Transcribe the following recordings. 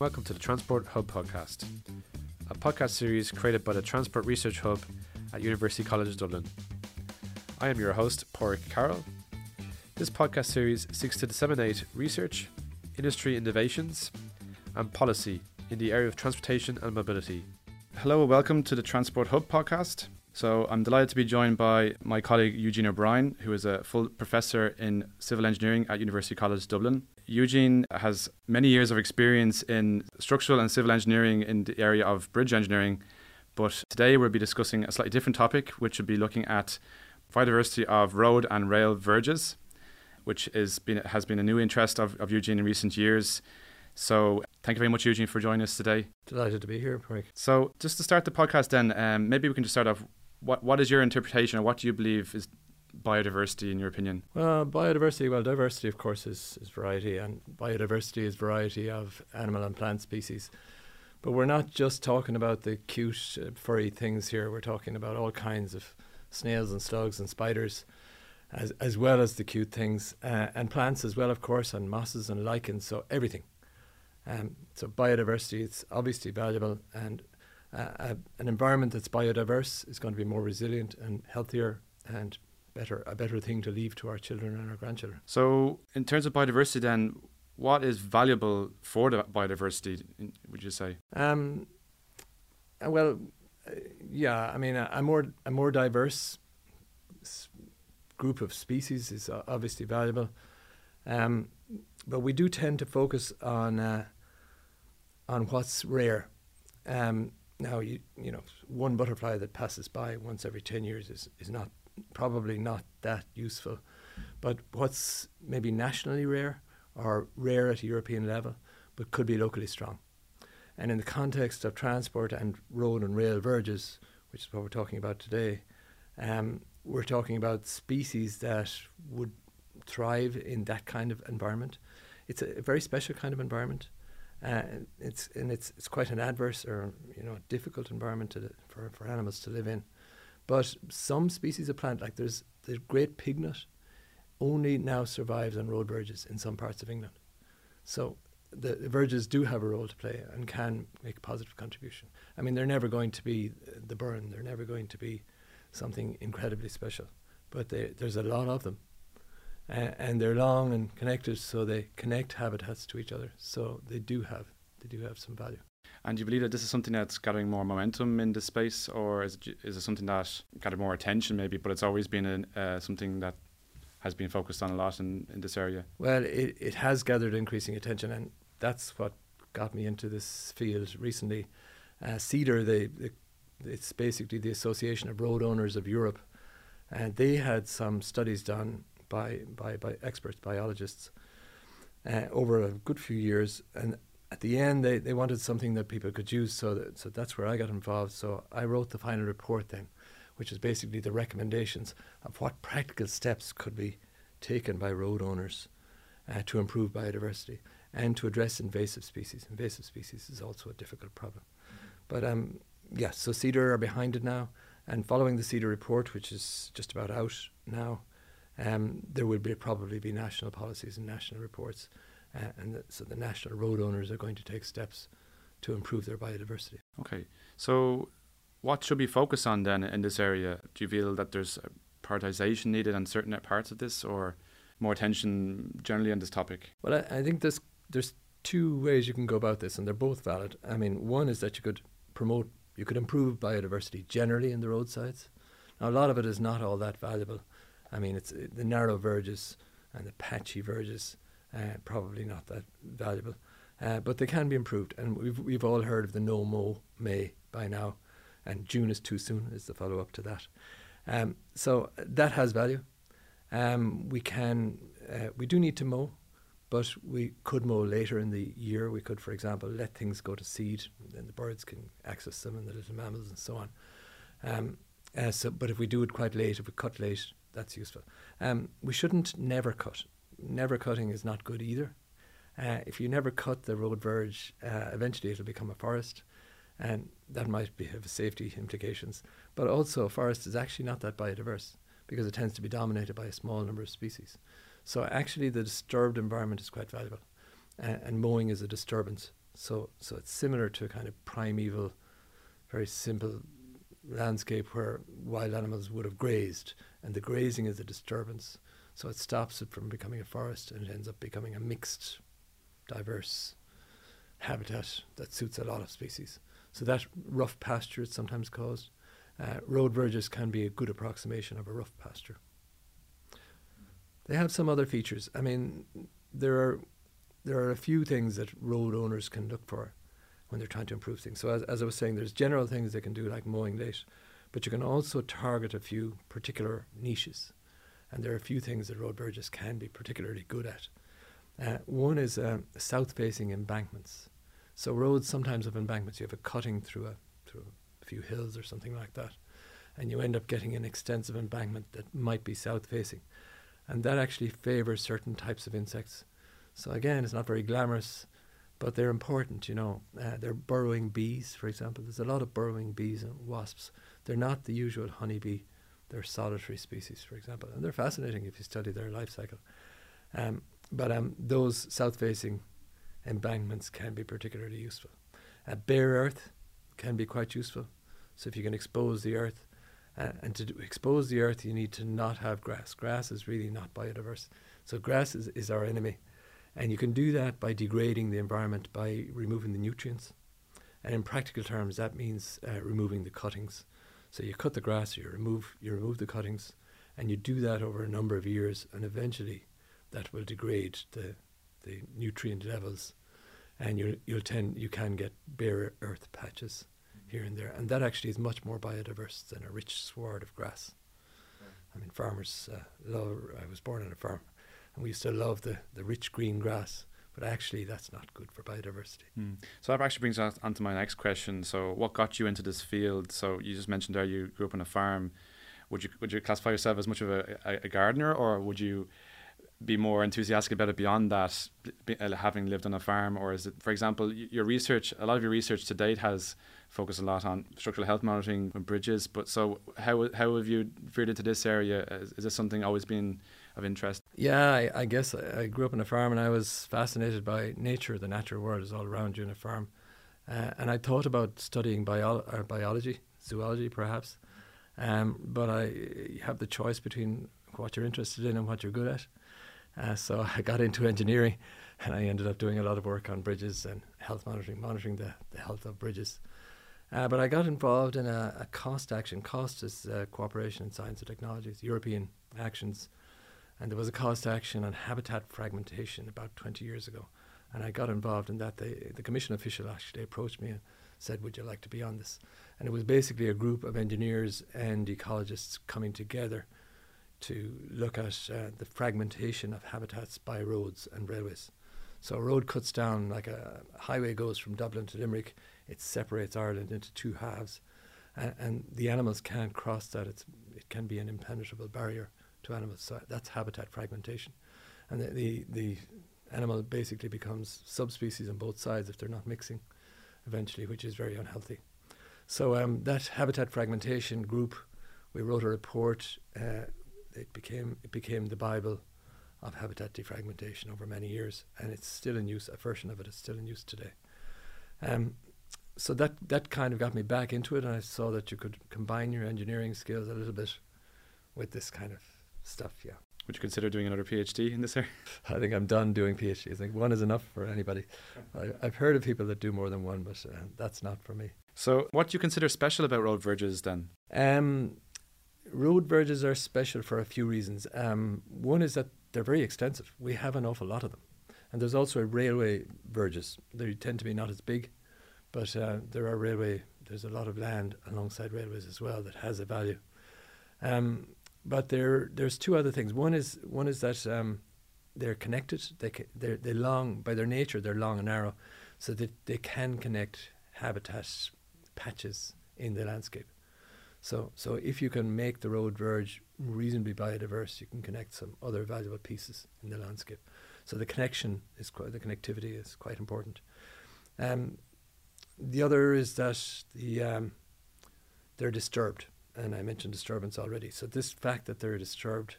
Welcome to the Transport Hub podcast, a podcast series created by the Transport Research Hub at University College Dublin. I am your host, Páraic Carroll. This podcast series seeks to disseminate research, industry innovations, and policy in the area of transportation and mobility. Hello and welcome to the Transport Hub podcast. So I'm delighted to be joined by my colleague Eugene O'Brien, who is a full professor in civil engineering at University College Dublin. Eugene has many years of experience in structural and civil engineering in the area of bridge engineering, but today we'll be discussing a slightly different topic, which will be looking at biodiversity of road and rail verges, which is been, has been a new interest of, of Eugene in recent years. So thank you very much, Eugene, for joining us today. Delighted to be here, Frank. So just to start the podcast then, um, maybe we can just start off what what is your interpretation or what do you believe is biodiversity in your opinion? Well, biodiversity, well, diversity, of course, is, is variety, and biodiversity is variety of animal and plant species. But we're not just talking about the cute, uh, furry things here. We're talking about all kinds of snails and slugs and spiders, as, as well as the cute things, uh, and plants as well, of course, and mosses and lichens, so everything. Um, so biodiversity, it's obviously valuable, and uh, an environment that's biodiverse is going to be more resilient and healthier and better a better thing to leave to our children and our grandchildren. So, in terms of biodiversity, then, what is valuable for the biodiversity? Would you say? Um, uh, well, uh, yeah. I mean, a, a, more a more diverse group of species is obviously valuable, um, but we do tend to focus on uh, on what's rare. Um, now, you you know, one butterfly that passes by once every ten years is, is not probably not that useful. But what's maybe nationally rare or rare at a European level, but could be locally strong. And in the context of transport and road and rail verges, which is what we're talking about today, um, we're talking about species that would thrive in that kind of environment. It's a, a very special kind of environment. Uh, it's and it's it's quite an adverse or you know difficult environment to, for for animals to live in. But some species of plant, like there's the great pignut, only now survives on road verges in some parts of England. So the, the verges do have a role to play and can make a positive contribution. I mean, they're never going to be the Burren. They're never going to be something incredibly special, but they, there's a lot of them, uh, and they're long and connected, so they connect habitats to each other. So they do have they do have some value. And do you believe that this is something that's gathering more momentum in this space, or is it, is it something that gathered more attention maybe, but it's always been an, uh, something that has been focused on a lot in, in this area? Well, it, it has gathered increasing attention, and that's what got me into this field recently. Uh, CEDR, the, the, it's basically the Association of Road Owners of Europe, and they had some studies done by, by, by experts, biologists, uh, over a good few years, and at the end, they, they wanted something that people could use, so that, so that's where I got involved. So I wrote the final report then, which is basically the recommendations of what practical steps could be taken by road owners uh, to improve biodiversity and to address invasive species. Invasive species is also a difficult problem. But um, yeah, so CEDR are behind it now, and following the CEDR report, which is just about out now, um, there will be probably be national policies and national reports and the, so the national road owners are going to take steps to improve their biodiversity. Okay, so what should we focus on then in this area? Do you feel that there's prioritization needed on certain parts of this, or more attention generally on this topic? Well, I, I think there's there's two ways you can go about this, and they're both valid. I mean, one is that you could promote, you could improve biodiversity generally in the roadsides. Now, a lot of it is not all that valuable. I mean, it's the narrow verges and the patchy verges uh, probably not that valuable. Uh, but they can be improved, and we've we've all heard of the no mow May by now, and June is too soon is the follow up to that. Um, so that has value. Um, we can uh, we do need to mow, but we could mow later in the year. We could, for example, let things go to seed, and the birds can access them, and the little mammals and so on. Um, uh, so, but if we do it quite late, if we cut late, that's useful. Um, we shouldn't never cut never cutting is not good either. Uh, if you never cut the road verge, uh, eventually it'll become a forest, and that might be, have safety implications. But also, a forest is actually not that biodiverse because it tends to be dominated by a small number of species. So actually, the disturbed environment is quite valuable, uh, and mowing is a disturbance So, so it's similar to a kind of primeval, very simple landscape where wild animals would have grazed, and the grazing is a disturbance. So it stops it from becoming a forest and it ends up becoming a mixed, diverse habitat that suits a lot of species. So that rough pasture is sometimes caused. Uh, road verges can be a good approximation of a rough pasture. They have some other features. I mean, there are there are a few things that road owners can look for when they're trying to improve things. So as, as I was saying, there's general things they can do like mowing late, but you can also target a few particular niches. And there are a few things that road verges can be particularly good at. Uh, one is uh, south-facing embankments. So roads sometimes have embankments. You have a cutting through a through a few hills or something like that, and you end up getting an extensive embankment that might be south-facing, and that actually favours certain types of insects. So again, it's not very glamorous, but they're important. You know, uh, they're burrowing bees, for example. There's a lot of burrowing bees and wasps. They're not the usual honeybee. They're solitary species, for example, and they're fascinating if you study their life cycle. Um, but um, those south-facing embankments can be particularly useful. Uh, bare earth can be quite useful. So if you can expose the earth, uh, and to expose the earth, you need to not have grass. Grass is really not biodiverse. So grass is, is our enemy. And you can do that by degrading the environment by removing the nutrients. And in practical terms, that means uh, removing the cuttings. So you cut the grass, you remove you remove the cuttings, and you do that over a number of years, and eventually, that will degrade the the nutrient levels, and you you'll tend you can get bare earth patches here and there, and that actually is much more biodiverse than a rich sward of grass. I mean, farmers uh, love. I was born on a farm, and we used to love the the rich green grass. But actually, that's not good for biodiversity. Mm. So that actually brings us on to my next question. So, what got you into this field? So, you just mentioned there you grew up on a farm. Would you would you classify yourself as much of a, a, a gardener, or would you be more enthusiastic about it beyond that, uh, having lived on a farm, or is it, for example, your research? A lot of your research to date has focused a lot on structural health monitoring and bridges. But so, how how have you veered into this area? Is, is this something always been of interest? Yeah, I, I guess I, grew up on a farm, and I was fascinated by nature. The natural world is all around you in a farm, uh, and I thought about studying bio- biology, zoology, perhaps. Um, but I have the choice between what you're interested in and what you're good at. Uh, so I got into engineering and I ended up doing a lot of work on bridges and health monitoring, monitoring the, the health of bridges. Uh, but I got involved in a, a cost action. COST is uh, Cooperation in Science and Technologies, European actions. And there was a cost action on habitat fragmentation about 20 years ago. And I got involved in that. They, the commission official actually approached me and said, Would you like to be on this? And it was basically a group of engineers and ecologists coming together to look at uh, the fragmentation of habitats by roads and railways. So a road cuts down like a highway goes from Dublin to Limerick. It separates Ireland into two halves, and, and the animals can't cross that. It's, it can be an impenetrable barrier to that's habitat fragmentation, and the, the, the animal basically becomes subspecies on both sides if they're not mixing, eventually, which is very unhealthy. So um, that habitat fragmentation group, we wrote a report. Uh, it became it became the Bible of habitat defragmentation over many years, and it's still in use. A version of it is still in use today. Um, so that that kind of got me back into it, and I saw that you could combine your engineering skills a little bit with this kind of stuff. Yeah. Would you consider doing another PhD in this area? I think I'm done doing PhDs. I think one is enough for anybody. I, have heard of people that do more than one, but uh, that's not for me. So, what do you consider special about road verges then? Um, road verges are special for a few reasons. Um, one is that they're very extensive. We have an awful lot of them. And there's also railway verges. They tend to be not as big, but uh, there are railway, there's a lot of land alongside railways as well that has a value. Um, but there, there's two other things. One is, one is that um, they're connected. They, they're, they long, by their nature, they're long and narrow, so that they can connect habitat patches in the landscape. So, so if you can make the road verge reasonably biodiverse, you can connect some other valuable pieces in the landscape. So the connection is quite, the connectivity is quite important. Um, the other is that the um, they're disturbed, and I mentioned disturbance already. So this fact that they're disturbed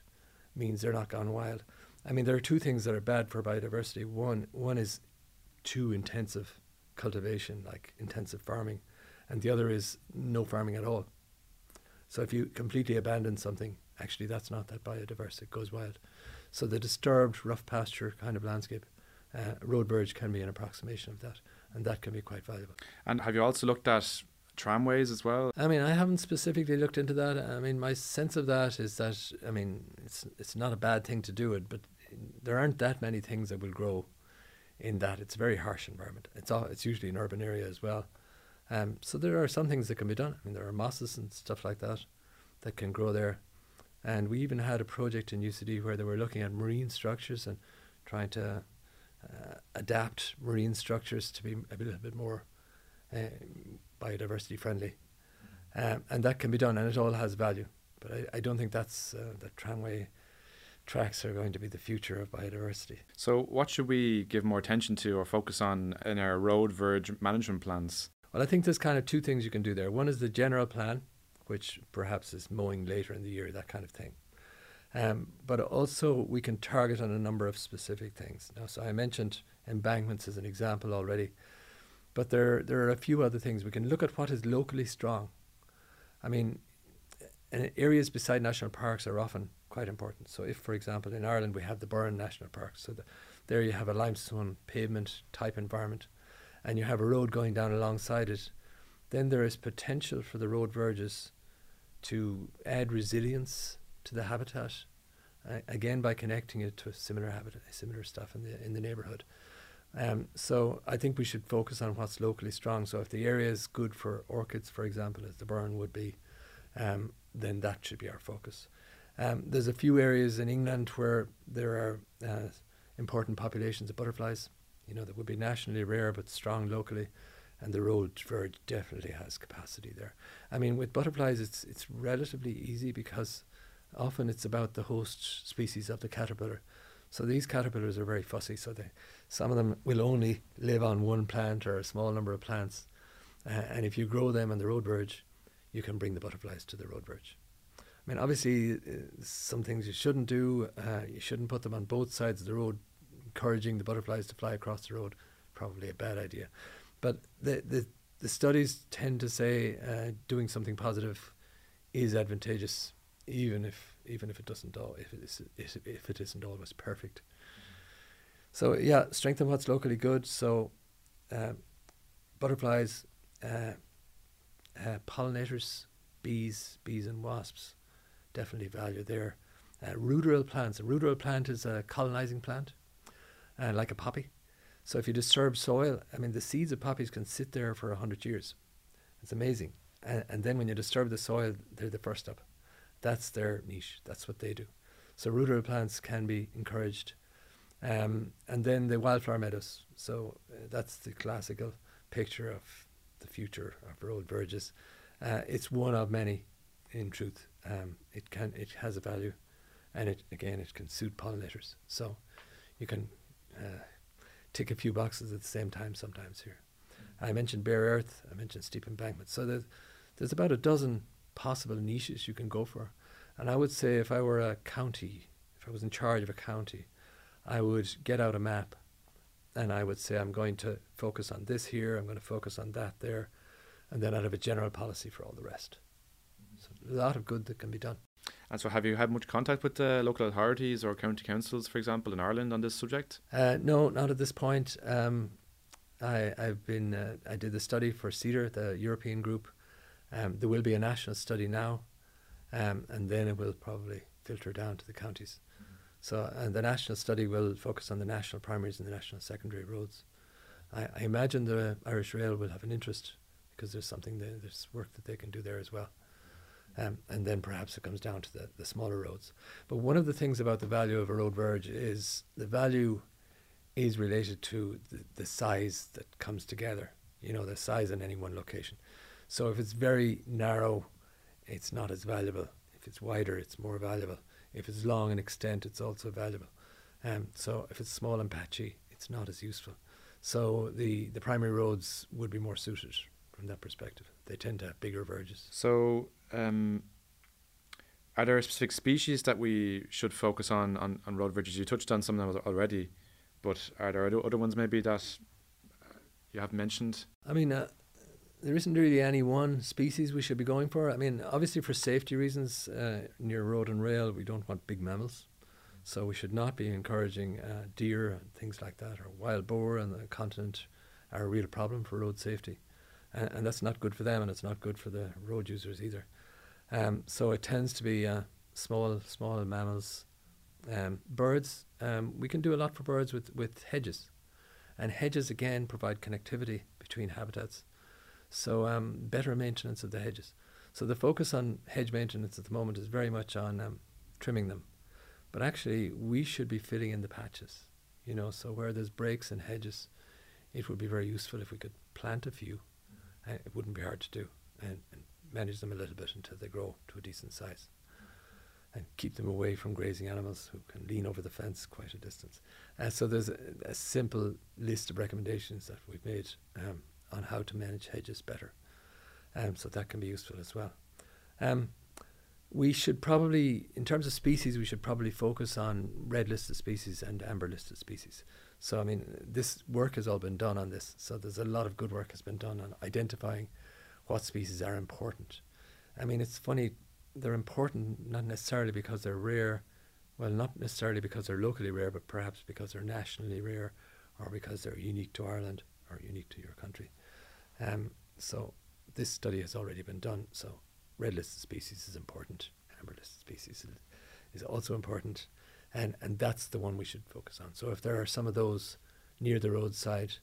means they're not gone wild. I mean, there are two things that are bad for biodiversity. One, one is too intensive cultivation, like intensive farming, and the other is no farming at all. So if you completely abandon something, actually that's not that biodiverse, it goes wild. So the disturbed rough pasture kind of landscape, uh, road verge can be an approximation of that, and that can be quite valuable. And have you also looked at tramways as well? I mean, I haven't specifically looked into that. I mean, my sense of that is that I mean, it's it's not a bad thing to do it, but there aren't that many things that will grow in that. It's a very harsh environment. It's all, it's usually an urban area as well. Um, so there are some things that can be done. I mean, there are mosses and stuff like that that can grow there. And we even had a project in UCD where they were looking at marine structures and trying to uh, adapt marine structures to be a little bit more uh, biodiversity friendly. Um, and that can be done, and it all has value. But I, I don't think that's uh, that tramway tracks are going to be the future of biodiversity. So, what should we give more attention to or focus on in our road verge management plans? Well, I think there's kind of two things you can do there. One is the general plan, which perhaps is mowing later in the year, that kind of thing. Um, but also, we can target on a number of specific things. Now, so I mentioned embankments as an example already, but there there are a few other things. We can look at what is locally strong. I mean, areas beside national parks are often quite important. So, if, for example, in Ireland we have the Burren National Park, so the, there you have a limestone pavement type environment, and you have a road going down alongside it, then there is potential for the road verges to add resilience to the habitat, uh, again by connecting it to similar habitat, similar stuff in the in the neighbourhood. Um, so I think we should focus on what's locally strong. So if the area is good for orchids, for example, as the Burren would be, um, then that should be our focus. Um, there's a few areas in England where there are uh, important populations of butterflies, you know, that would be nationally rare but strong locally, and the road verge definitely has capacity there. I mean, with butterflies, it's it's relatively easy because often it's about the host species of the caterpillar. So these caterpillars are very fussy. So they, some of them will only live on one plant or a small number of plants, uh, and if you grow them on the road verge, you can bring the butterflies to the road verge. I mean, obviously, uh, some things you shouldn't do. Uh, you shouldn't put them on both sides of the road, encouraging the butterflies to fly across the road. Probably a bad idea. But the the, the studies tend to say uh, doing something positive is advantageous, even if even if it doesn't all if it is if it isn't always perfect. So yeah, strengthen what's locally good. So uh, butterflies, uh, uh, pollinators, bees, bees and wasps definitely value there. Uh, ruderal plants. A ruderal plant is a colonizing plant, uh, like a poppy. So if you disturb soil, I mean, the seeds of poppies can sit there for 100 years. It's amazing. And, and then when you disturb the soil, they're the first up. That's their niche. That's what they do. So ruderal plants can be encouraged. Um, and then the wildflower meadows. So uh, that's the classical picture of the future of road verges. Uh, it's one of many, in truth um, it can it has a value, and it again it can suit pollinators. So you can uh, tick a few boxes at the same time sometimes here. Mm-hmm. I mentioned bare earth. I mentioned steep embankments. So there's there's about a dozen possible niches you can go for, and I would say if I were a county, if I was in charge of a county, I would get out a map, and I would say I'm going to focus on this here. I'm going to focus on that there, and then I'd have a general policy for all the rest. So a lot of good that can be done. And so, have you had much contact with the local authorities or county councils, for example, in Ireland on this subject? Uh, no, not at this point. Um, I, I've been uh, I did the study for CEDR, the European group. Um, there will be a national study now, um, and then it will probably filter down to the counties. Mm-hmm. So, and the national study will focus on the national primaries and the national secondary roads. I, I imagine the Irish Rail will have an interest because there's something there, there's work that they can do there as well. Um, and then perhaps it comes down to the, the smaller roads. But one of the things about the value of a road verge is the value is related to the, the size that comes together, you know, the size in any one location. So if it's very narrow, it's not as valuable. If it's wider, it's more valuable. If it's long in extent, it's also valuable. Um, so if it's small and patchy, it's not as useful. So the, the primary roads would be more suited from that perspective. They tend to have bigger verges. So um, are there specific species that we should focus on, on on road verges? You touched on some of them already, but are there other ones maybe that you have mentioned? I mean, uh, there isn't really any one species we should be going for. I mean, obviously for safety reasons, uh, near road and rail, we don't want big mammals. So we should not be encouraging uh, deer and things like that, or wild boar on the continent are a real problem for road safety. And, and that's not good for them, and it's not good for the road users either. Um, so it tends to be uh, small, small mammals. Um, birds, um, we can do a lot for birds with, with hedges. And hedges, again, provide connectivity between habitats. So um, better maintenance of the hedges. So the focus on hedge maintenance at the moment is very much on um, trimming them. But actually, we should be filling in the patches. You know, so where there's breaks in hedges, it would be very useful if we could plant a few. Uh, it wouldn't be hard to do, and, and manage them a little bit until they grow to a decent size and keep them away from grazing animals who can lean over the fence quite a distance. Uh, so there's a, a, simple list of recommendations that we've made um, on how to manage hedges better. Um, so that can be useful as well. Um, we should probably, in terms of species, we should probably focus on red listed species and amber listed species. So, I mean, this work has all been done on this. So, there's a lot of good work has been done on identifying what species are important. I mean, it's funny, they're important not necessarily because they're rare, well, not necessarily because they're locally rare, but perhaps because they're nationally rare or because they're unique to Ireland or unique to your country. Um, so, this study has already been done. So, red listed species is important, amber listed species is also important, and, and that's the one we should focus on. So if there are some of those near the roadside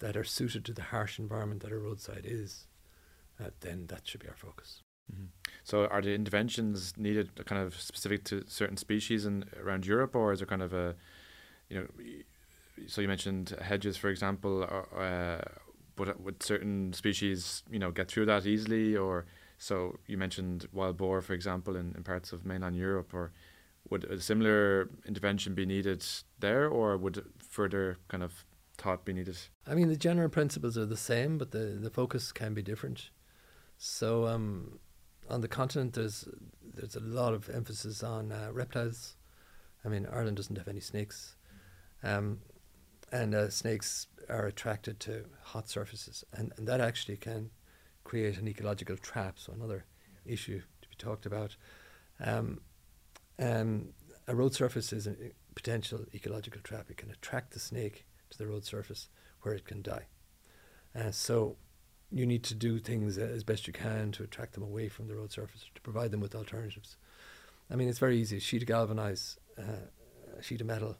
that are suited to the harsh environment that a roadside is, uh, then that should be our focus. Mm-hmm. So, are the interventions needed kind of specific to certain species and around Europe, or is there kind of a, you know, so you mentioned hedges, for example, or, uh, but would certain species, you know, get through that easily, or so you mentioned wild boar, for example, in, in parts of mainland Europe, or would a similar intervention be needed there, or would further kind of thought be needed? I mean, the general principles are the same, but the, the focus can be different. So, um, on the continent, there's there's a lot of emphasis on uh, reptiles. I mean, Ireland doesn't have any snakes, um, and uh, snakes are attracted to hot surfaces, and, and that actually can create an ecological trap. So another issue to be talked about. Um, um, a road surface is a potential ecological trap. It can attract the snake to the road surface where it can die. Uh, so you need to do things as best you can to attract them away from the road surface, to provide them with alternatives. I mean, it's very easy. Sheet of galvanized, uh, sheet of metal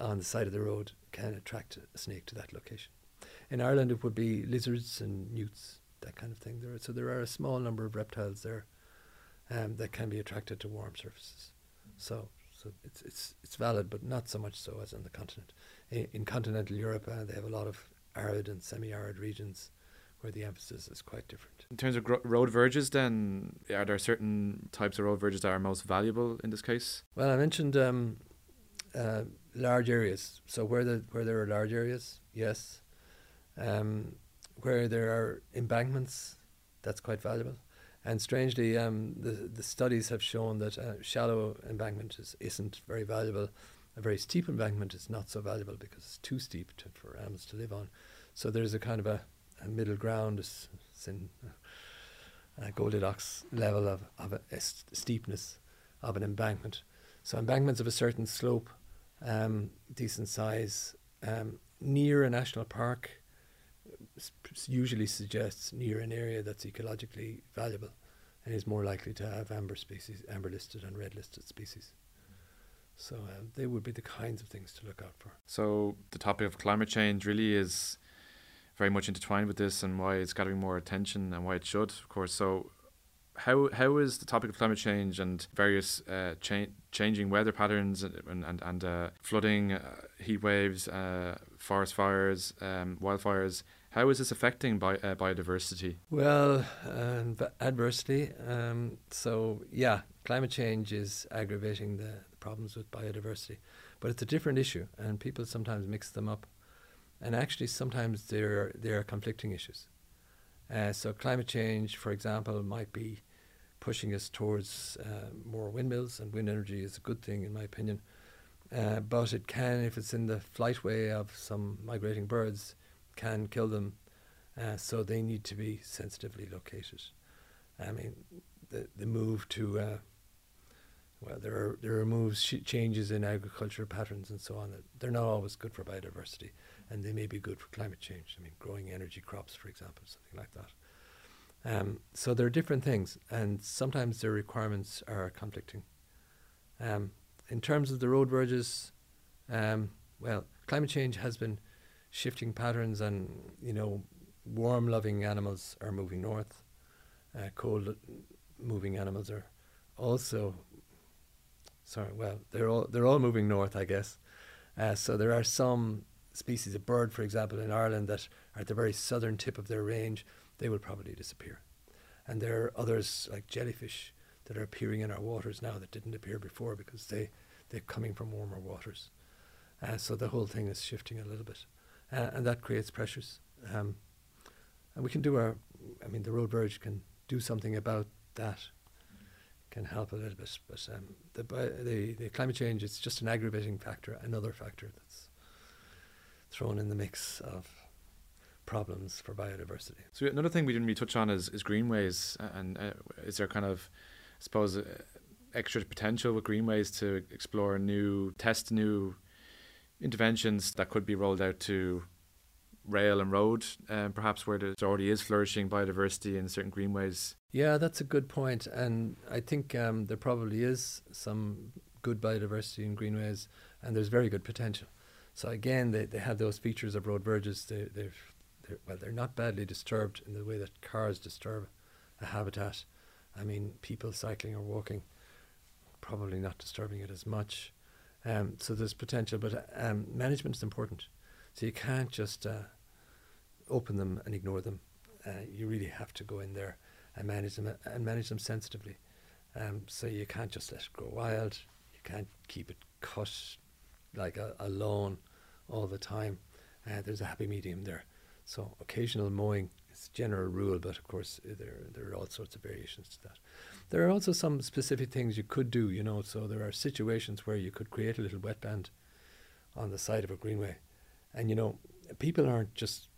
on the side of the road can attract a snake to that location. In Ireland, it would be lizards and newts that kind of thing. There, so there are a small number of reptiles there um, that can be attracted to warm surfaces. So, so it's it's it's valid, but not so much so as on the continent. In, in continental Europe, uh, they have a lot of arid and semi-arid regions where the emphasis is quite different. In terms of road verges, then are there certain types of road verges that are most valuable in this case? Well, I mentioned um, uh, large areas. So where the where there are large areas, yes. Um, where there are embankments, that's quite valuable. And strangely, um, the the studies have shown that a shallow embankment is, isn't very valuable. A very steep embankment is not so valuable because it's too steep to, for animals to live on. So there's a kind of a, a middle ground, it's, it's in a Goldilocks level of, of a, a steepness of an embankment. So embankments of a certain slope, um, decent size, um, near a national park, usually suggests near an area that's ecologically valuable and is more likely to have amber species, amber listed and red listed species. So uh, they would be the kinds of things to look out for. So the topic of climate change really is very much intertwined with this and why it's gathering more attention and why it should, of course. So how how is the topic of climate change and various uh, cha- changing weather patterns and and, and uh, flooding, uh, heat waves, uh, forest fires, um, wildfires how is this affecting bi- uh, biodiversity? Well, um, adversely. Um, so, yeah, climate change is aggravating the, problems with biodiversity, but it's a different issue, and people sometimes mix them up. And actually, sometimes there there are conflicting issues. Uh, so, climate change, for example, might be pushing us towards uh, more windmills, and wind energy is a good thing, in my opinion. Uh, but it can, if it's in the flight way of some migrating birds, can kill them, uh, so they need to be sensitively located. I mean, the the move to uh, well, there are there are moves sh- changes in agriculture patterns and so on that they're not always good for biodiversity, and they may be good for climate change. I mean, growing energy crops, for example, something like that. Um, so there are different things, and sometimes their requirements are conflicting. Um, in terms of the road verges, um, well, climate change has been shifting patterns, and you know, warm-loving animals are moving north. Uh, cold-moving animals are also sorry. Well, they're all they're all moving north, I guess. Uh, so there are some species of bird, for example, in Ireland that are at the very southern tip of their range they will probably disappear. And there are others like jellyfish that are appearing in our waters now that didn't appear before because they, they're coming from warmer waters. Uh, so the whole thing is shifting a little bit. Uh, and that creates pressures. Um, and we can do our, I mean, the road verge can do something about that, can help a little bit. But um, the, the, the climate change, it's just an aggravating factor, another factor that's thrown in the mix of problems for biodiversity. So another thing we didn't really touch on is, is greenways, and uh, is there kind of, I suppose, uh, extra potential with greenways to explore new, test new interventions that could be rolled out to rail and road, um, perhaps where there already is flourishing biodiversity in certain greenways. Yeah, that's a good point, and I think um, there probably is some good biodiversity in greenways, and there's very good potential. So again, they, they have those features of road verges. They, they've they're, well, they're not badly disturbed in the way that cars disturb a habitat. I mean, people cycling or walking, probably not disturbing it as much. Um, so there's potential, but um, management is important. So you can't just uh, open them and ignore them. Uh, you really have to go in there and manage them uh, and manage them sensitively. Um, so you can't just let it grow wild. You can't keep it cut like a, a lawn all the time. Uh, there's a happy medium there. So occasional mowing is a general rule, but of course uh, there there are all sorts of variations to that. There are also some specific things you could do, you know. So there are situations where you could create a little wetland on the side of a greenway, and you know people aren't just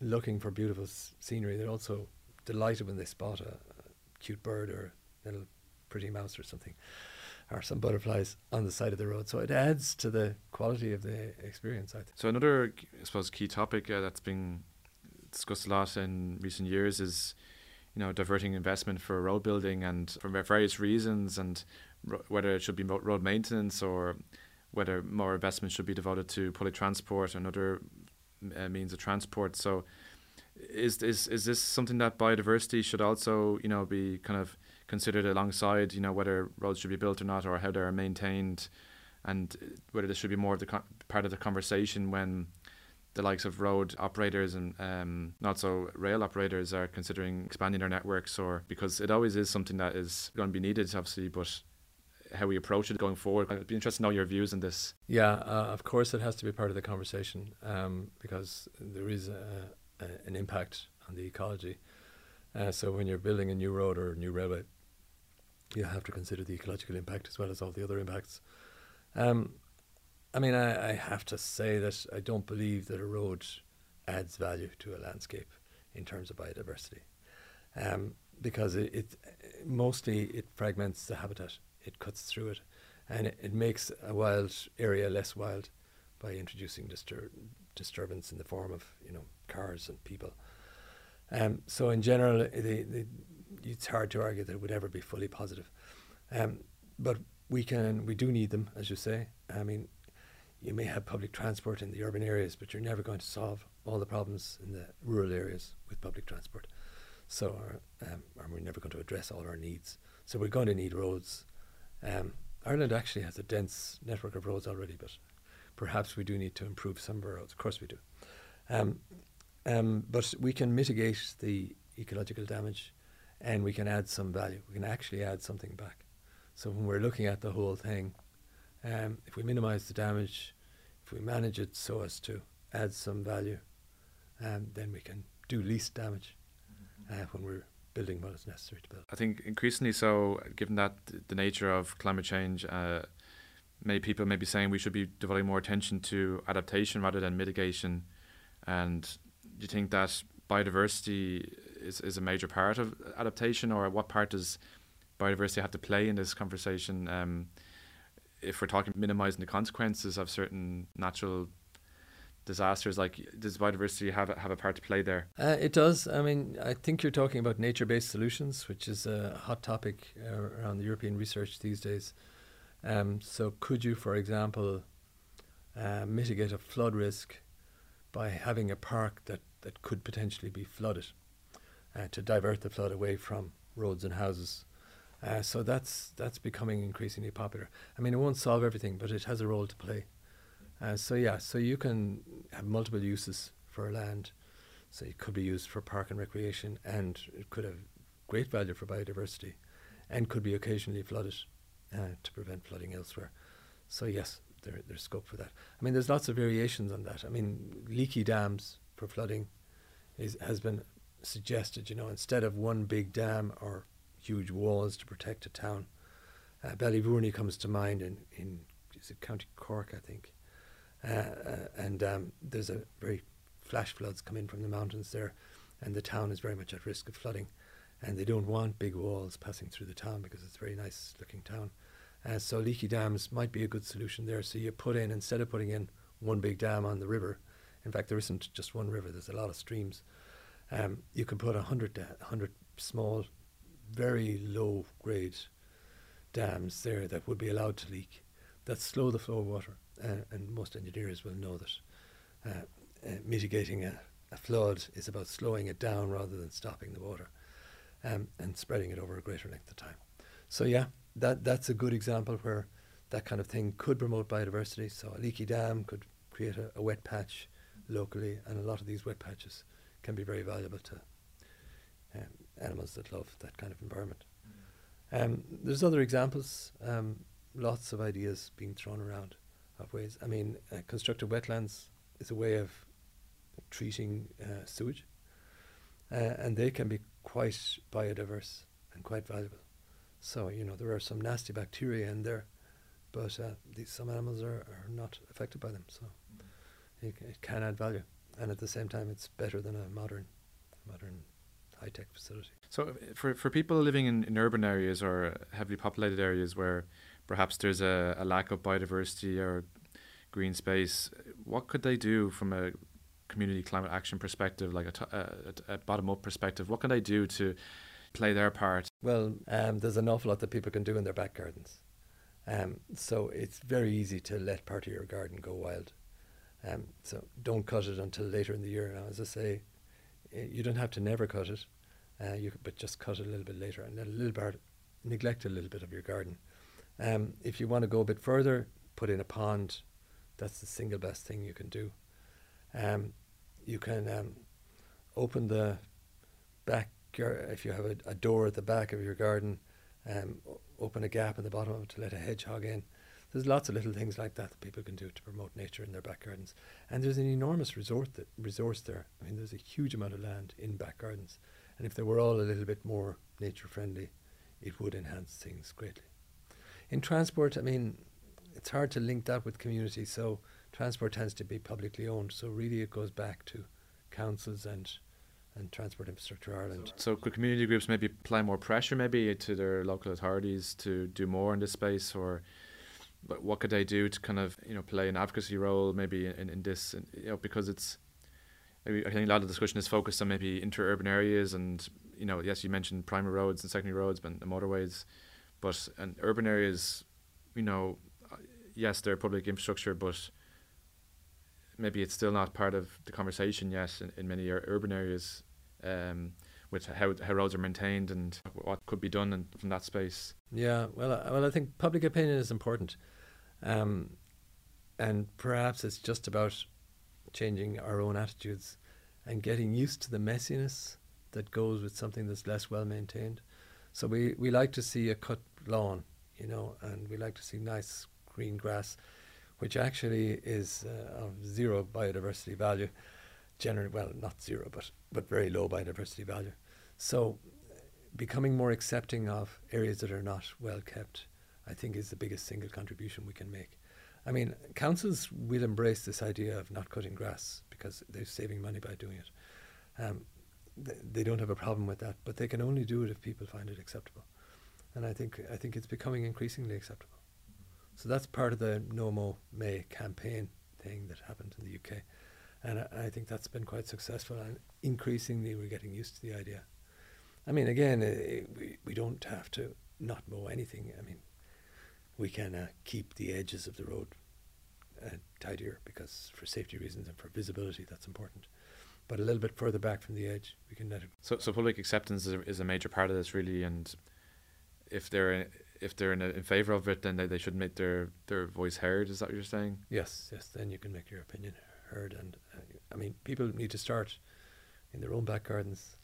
looking for beautiful s- scenery; they're also delighted when they spot a, a cute bird or a little pretty mouse or something or some butterflies on the side of the road. So it adds to the quality of the experience. I think. So another, I suppose, key topic uh, that's been discussed a lot in recent years is, you know, diverting investment for road building and for various reasons, and ro- whether it should be road maintenance or whether more investment should be devoted to public transport and other uh, means of transport. So, is is is this something that biodiversity should also, you know, be kind of considered alongside, you know, whether roads should be built or not, or how they're maintained, and whether this should be more of the part of the conversation when the likes of road operators and um, not so rail operators are considering expanding their networks, or because it always is something that is going to be needed, obviously, but how we approach it going forward. I'd be interested to know your views on this. Yeah, uh, of course, it has to be part of the conversation um, because there is a, a, an impact on the ecology. Uh, so when you're building a new road or a new railway, you have to consider the ecological impact as well as all the other impacts. Um, I mean, I, I, have to say that I don't believe that a road adds value to a landscape in terms of biodiversity, um, because it, it, mostly it fragments the habitat, it cuts through it, and it, it makes a wild area less wild by introducing distur- disturbance in the form of you know cars and people. Um, so in general, the, the it's hard to argue that it would ever be fully positive. Um, but we can, we do need them, as you say. I mean, you may have public transport in the urban areas, but you're never going to solve all the problems in the rural areas with public transport. So, um, we're never going to address all our needs. So we're going to need roads. Um, Ireland actually has a dense network of roads already, but perhaps we do need to improve some of our roads. Of course we do. Um, um, but we can mitigate the ecological damage and we can add some value. We can actually add something back. So when we're looking at the whole thing, um, if we minimize the damage, if we manage it so as to add some value, um, then we can do least damage uh, when we're building what is necessary to build. I think increasingly so, given that the nature of climate change, uh, many people may be saying we should be devoting more attention to adaptation rather than mitigation. And do you think that biodiversity is, is a major part of adaptation, or what part does biodiversity have to play in this conversation? Um, if we're talking minimizing the consequences of certain natural disasters, like does biodiversity have a, have a part to play there? Uh, it does. I mean, I think you're talking about nature-based solutions, which is a hot topic uh, around the European research these days. Um, so, could you, for example, uh, mitigate a flood risk by having a park that, that could potentially be flooded uh, to divert the flood away from roads and houses? Uh, so that's that's becoming increasingly popular. I mean, it won't solve everything, but it has a role to play. Uh, so yeah, so you can have multiple uses for land. So it could be used for park and recreation, and it could have great value for biodiversity, and could be occasionally flooded uh, to prevent flooding elsewhere. So yes, there, there's scope for that. I mean, there's lots of variations on that. I mean, leaky dams for flooding is has been suggested. You know, instead of one big dam or huge walls to protect a town. Uh, Ballyvourney comes to mind in, in is it County Cork, I think. Uh, uh, and um, there's a very flash floods come in from the mountains there, and the town is very much at risk of flooding. And they don't want big walls passing through the town because it's a very nice looking town. Uh, so leaky dams might be a good solution there. So you put in, instead of putting in one big dam on the river, in fact, there isn't just one river, there's a lot of streams. Um, you can put a hundred, hundred small very low grade dams there that would be allowed to leak that slow the flow of water. Uh, and most engineers will know that uh, uh, mitigating a, a, flood is about slowing it down rather than stopping the water um, and spreading it over a greater length of time. So, yeah, that, that's a good example where that kind of thing could promote biodiversity. So, a leaky dam could create a, a wet patch locally, and a lot of these wet patches can be very valuable to um, animals that love that kind of environment. Um, there's other examples, um, lots of ideas being thrown around of ways. I mean, uh, constructed wetlands is a way of treating uh, sewage, uh, and they can be quite biodiverse and quite valuable. So, you know, there are some nasty bacteria in there, but uh, these, some animals are, are not affected by them, so it, it can add value. And at the same time, it's better than a modern, modern high tech facility. So, for, for people living in, in urban areas or heavily populated areas where perhaps there's a, a lack of biodiversity or green space, what could they do from a community climate action perspective, like a, t- a, a bottom up perspective? What can they do to play their part? Well, um, there's an awful lot that people can do in their back gardens. Um, so it's very easy to let part of your garden go wild. Um, so don't cut it until later in the year. Now, as I say, eh, you don't have to never cut it. Uh, you but just cut it a little bit later and a little bit neglect a little bit of your garden. Um, if you want to go a bit further, put in a pond. That's the single best thing you can do. Um, you can um, open the back if you have a, a, door at the back of your garden. Um, open a gap in the bottom to let a hedgehog in. There's lots of little things like that that people can do to promote nature in their back gardens. And there's an enormous resort that, resource there. I mean, there's a huge amount of land in back gardens. And if they were all a little bit more nature friendly, it would enhance things greatly. In transport, I mean, it's hard to link that with community. So transport tends to be publicly owned. So really, it goes back to councils and and Transport Infrastructure Ireland. So, could community groups maybe apply more pressure, maybe to their local authorities to do more in this space, or what could they do to kind of you know play an advocacy role, maybe in, in this, you know, because it's I think a lot of the discussion is focused on maybe inter-urban areas and you know yes you mentioned primary roads and secondary roads and motorways, but and urban areas, you know, yes they're public infrastructure, but maybe it's still not part of the conversation yet in, in many urban areas. Um, with how, how roads are maintained and what could be done in, from that space. Yeah, well, uh, well, I think public opinion is important, um, and perhaps it's just about changing our own attitudes and getting used to the messiness that goes with something that's less well maintained. So we, we like to see a cut lawn, you know, and we like to see nice green grass, which actually is uh, of zero biodiversity value. Generally, well, not zero, but but very low biodiversity value. So, becoming more accepting of areas that are not well kept, I think, is the biggest single contribution we can make. I mean, councils will embrace this idea of not cutting grass because they're saving money by doing it. Um, they, don't have a problem with that, but they can only do it if people find it acceptable. And I think I think it's becoming increasingly acceptable. So that's part of the No Mow May campaign thing that happened in the UK. And I, I think that's been quite successful. And increasingly, we're getting used to the idea. I mean, again, uh, we, we don't have to not mow anything. I mean, we can uh, keep the edges of the road uh, tidier because for safety reasons and for visibility, that's important. But a little bit further back from the edge, we can let it. So, so public acceptance is a, is a major part of this, really. And if they're if they're in, a, in favor of it, then they, they should make their, their voice heard. Is that what you're saying? Yes, yes. Then you can make your opinion heard. And uh, I mean, people need to start in their own back gardens,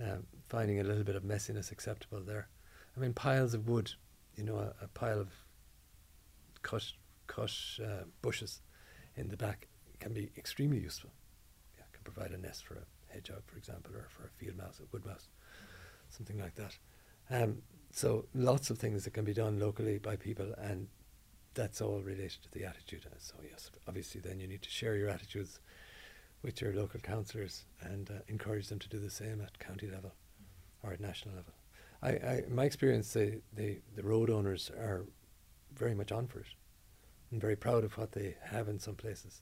um, finding a little bit of messiness acceptable there. I mean, piles of wood, you know, a, a pile of cut, cut uh, bushes in the back can be extremely useful. Yeah, can provide a nest for a hedgehog, for example, or for a field mouse, a wood mouse, something like that. Um, so lots of things that can be done locally by people, and that's all related to the attitude. So yes, obviously, then you need to share your attitudes with your local councillors and uh, encourage them to do the same at county level or at national level. I, I my experience, the, the the road owners are very much on for it and very proud of what they have in some places,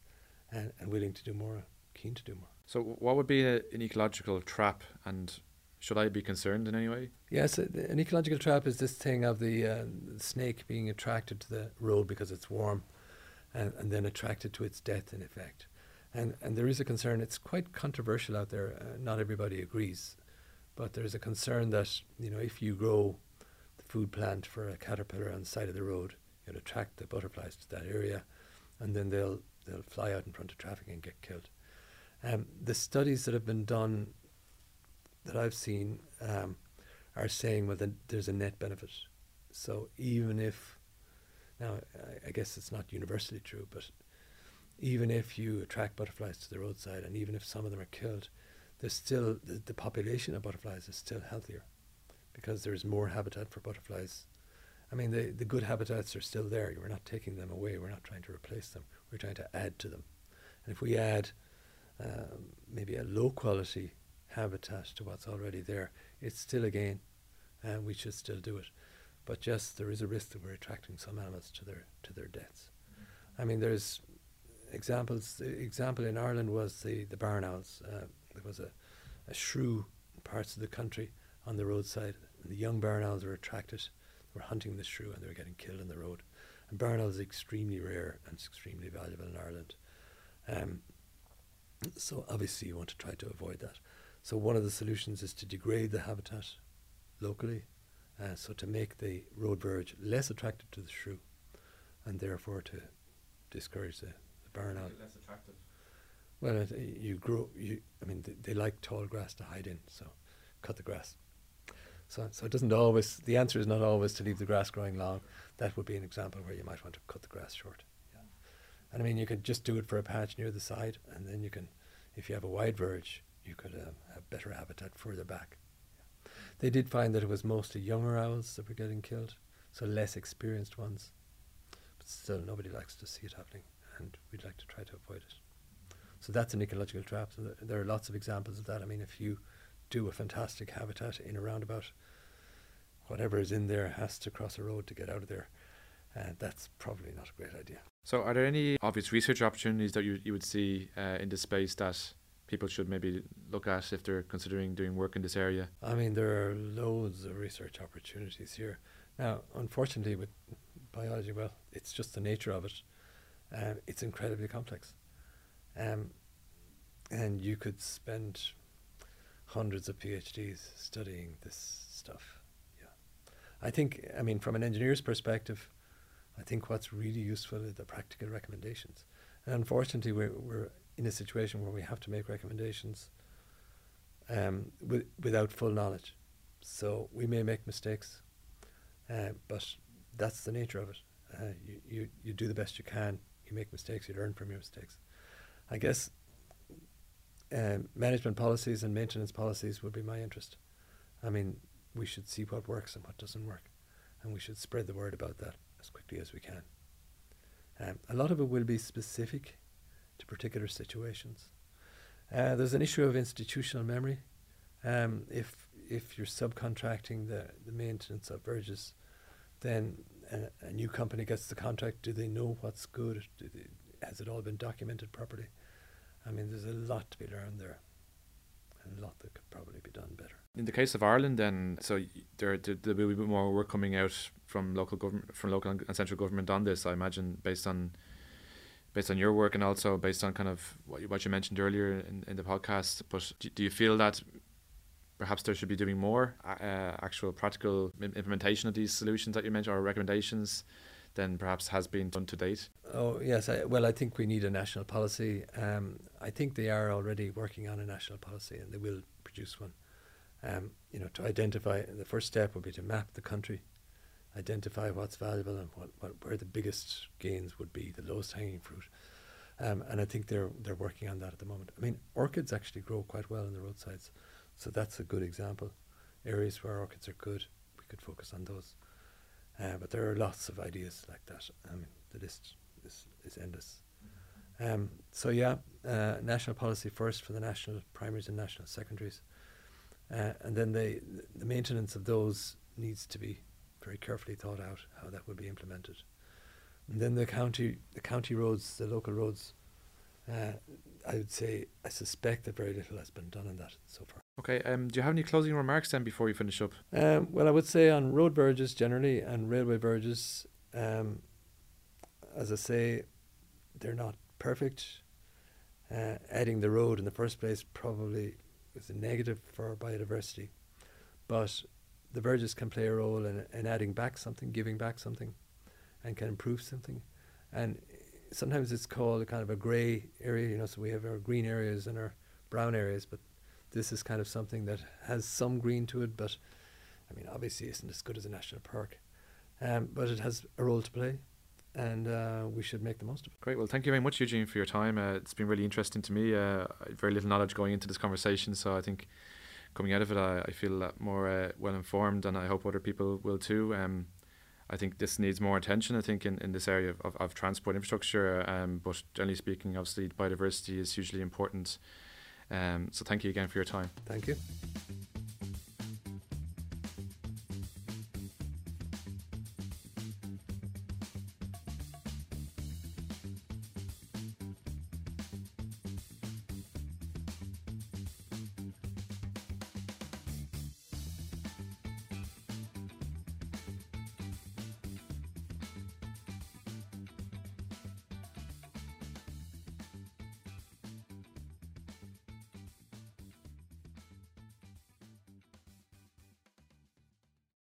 and, and willing to do more, keen to do more. So, what would be a, an ecological trap, and should I be concerned in any way? Yes, an ecological trap is this thing of the, uh, snake being attracted to the road because it's warm, and, and then attracted to its death in effect. And and there is a concern. It's quite controversial out there. Uh, not everybody agrees, but there is a concern that you know if you grow food plant for a caterpillar on the side of the road, It'll attract the butterflies to that area, and then they'll they'll fly out in front of traffic and get killed. Um, the studies that have been done that I've seen um, are saying well there's a net benefit. So even if now I, I guess it's not universally true, but even if you attract butterflies to the roadside and even if some of them are killed, there's still the, the population of butterflies is still healthier because there's more habitat for butterflies. I mean, the, the good habitats are still there. We're not taking them away. We're not trying to replace them. We're trying to add to them. And if we add um, maybe a low quality habitat to what's already there, it's still a gain, and we should still do it. But yes, there is a risk that we're attracting some animals to their to their deaths. I mean, there's examples. The example in Ireland was the the barn owls. Uh, there was a, a shrew in parts of the country on the roadside. And the young barn owls were attracted. They were hunting the shrew and they were getting killed on the road. And barn owls is extremely rare and extremely valuable in Ireland. Um, so obviously you want to try to avoid that. So one of the solutions is to degrade the habitat locally, uh, so to make the road verge less attractive to the shrew, and therefore to discourage the, the barn owl. Less attractive. Well, it, you grow. You, I mean, they, they like tall grass to hide in, so cut the grass. So, so it doesn't always. The answer is not always to leave the grass growing long. That would be an example where you might want to cut the grass short. Yeah. And I mean, you could just do it for a patch near the side, and then you can, if you have a wide verge, you could um, have better habitat further back. Yeah. They did find that it was mostly younger owls that were getting killed, so less experienced ones. But still, nobody likes to see it happening, and we'd like to try to avoid it. So that's an ecological trap. So there are lots of examples of that. I mean, if you do a fantastic habitat in a roundabout, whatever is in there has to cross a road to get out of there. And uh, that's probably not a great idea. So, are there any obvious research opportunities that you, you would see uh, in this space that people should maybe look at if they're considering doing work in this area? I mean, there are loads of research opportunities here. Now, unfortunately, with biology, well, it's just the nature of it. Um, it's incredibly complex. Um, and you could spend hundreds of PhDs studying this stuff. Yeah. I think, I mean, from an engineer's perspective, I think what's really useful is the practical recommendations. And unfortunately, we're, we're in a situation where we have to make recommendations um, with, without full knowledge. So we may make mistakes, uh, but that's the nature of it. Uh, you, you, you do the best you can, you make mistakes, you learn from your mistakes. I guess management policies and maintenance policies would be my interest. I mean, we should see what works and what doesn't work, and we should spread the word about that as quickly as we can. Um, a lot of it will be specific to particular situations. Uh, there's an issue of institutional memory. Um, if if you're subcontracting the, the maintenance of verges, then a, a, new company gets the contract. Do they know what's good? They, has it all been documented properly? I mean, there's a lot to be learned there, and a lot that could probably be done better. In the case of Ireland, then, so there, there, there will be more work coming out from local government, from local and central government on this. I imagine, based on based on your work and also based on kind of what you, what you mentioned earlier in, in the podcast. But do, do you feel that perhaps there should be doing more uh, actual practical implementation of these solutions that you mentioned or recommendations than perhaps has been done to date? Oh yes, I, well I think we need a national policy. Um, I think they are already working on a national policy and they will produce one. Um, you know, to identify the first step would be to map the country identify what's valuable and what, what where the biggest gains would be, the lowest hanging fruit. Um, and I think they're they're working on that at the moment. I mean, orchids actually grow quite well on the roadsides, so that's a good example. Areas where orchids are good, we could focus on those. Uh, but there are lots of ideas like that. I mean, the list is, is endless. Um, so yeah, uh, national policy first for the national primaries and national secondaries, uh, and then the the maintenance of those needs to be very carefully thought out how that would be implemented. And then the county, the county roads, the local roads, uh, I would say I suspect that very little has been done on that so far. Okay. Um, do you have any closing remarks then before you finish up? Um, well, I would say on road verges generally and railway verges, um, as I say, they're not perfect. Uh, adding the road in the first place probably is a negative for biodiversity, but the verges can play a role in, in adding back something, giving back something, and can improve something. And sometimes it's called a kind of a grey area, you know, so we have our green areas and our brown areas, but this is kind of something that has some green to it, but I mean, obviously isn't as good as a national park. Um, but it has a role to play, and uh, we should make the most of it. Great. Well, thank you very much, Eugene, for your time. Uh, it's been really interesting to me. Uh, very little knowledge going into this conversation, so I think coming out of it, I, I feel a lot more uh, well informed, and I hope other people will too. Um, I think this needs more attention. I think in, in this area of, of, of transport infrastructure, um, but generally speaking, obviously biodiversity is hugely important. Um, so thank you again for your time. Thank you.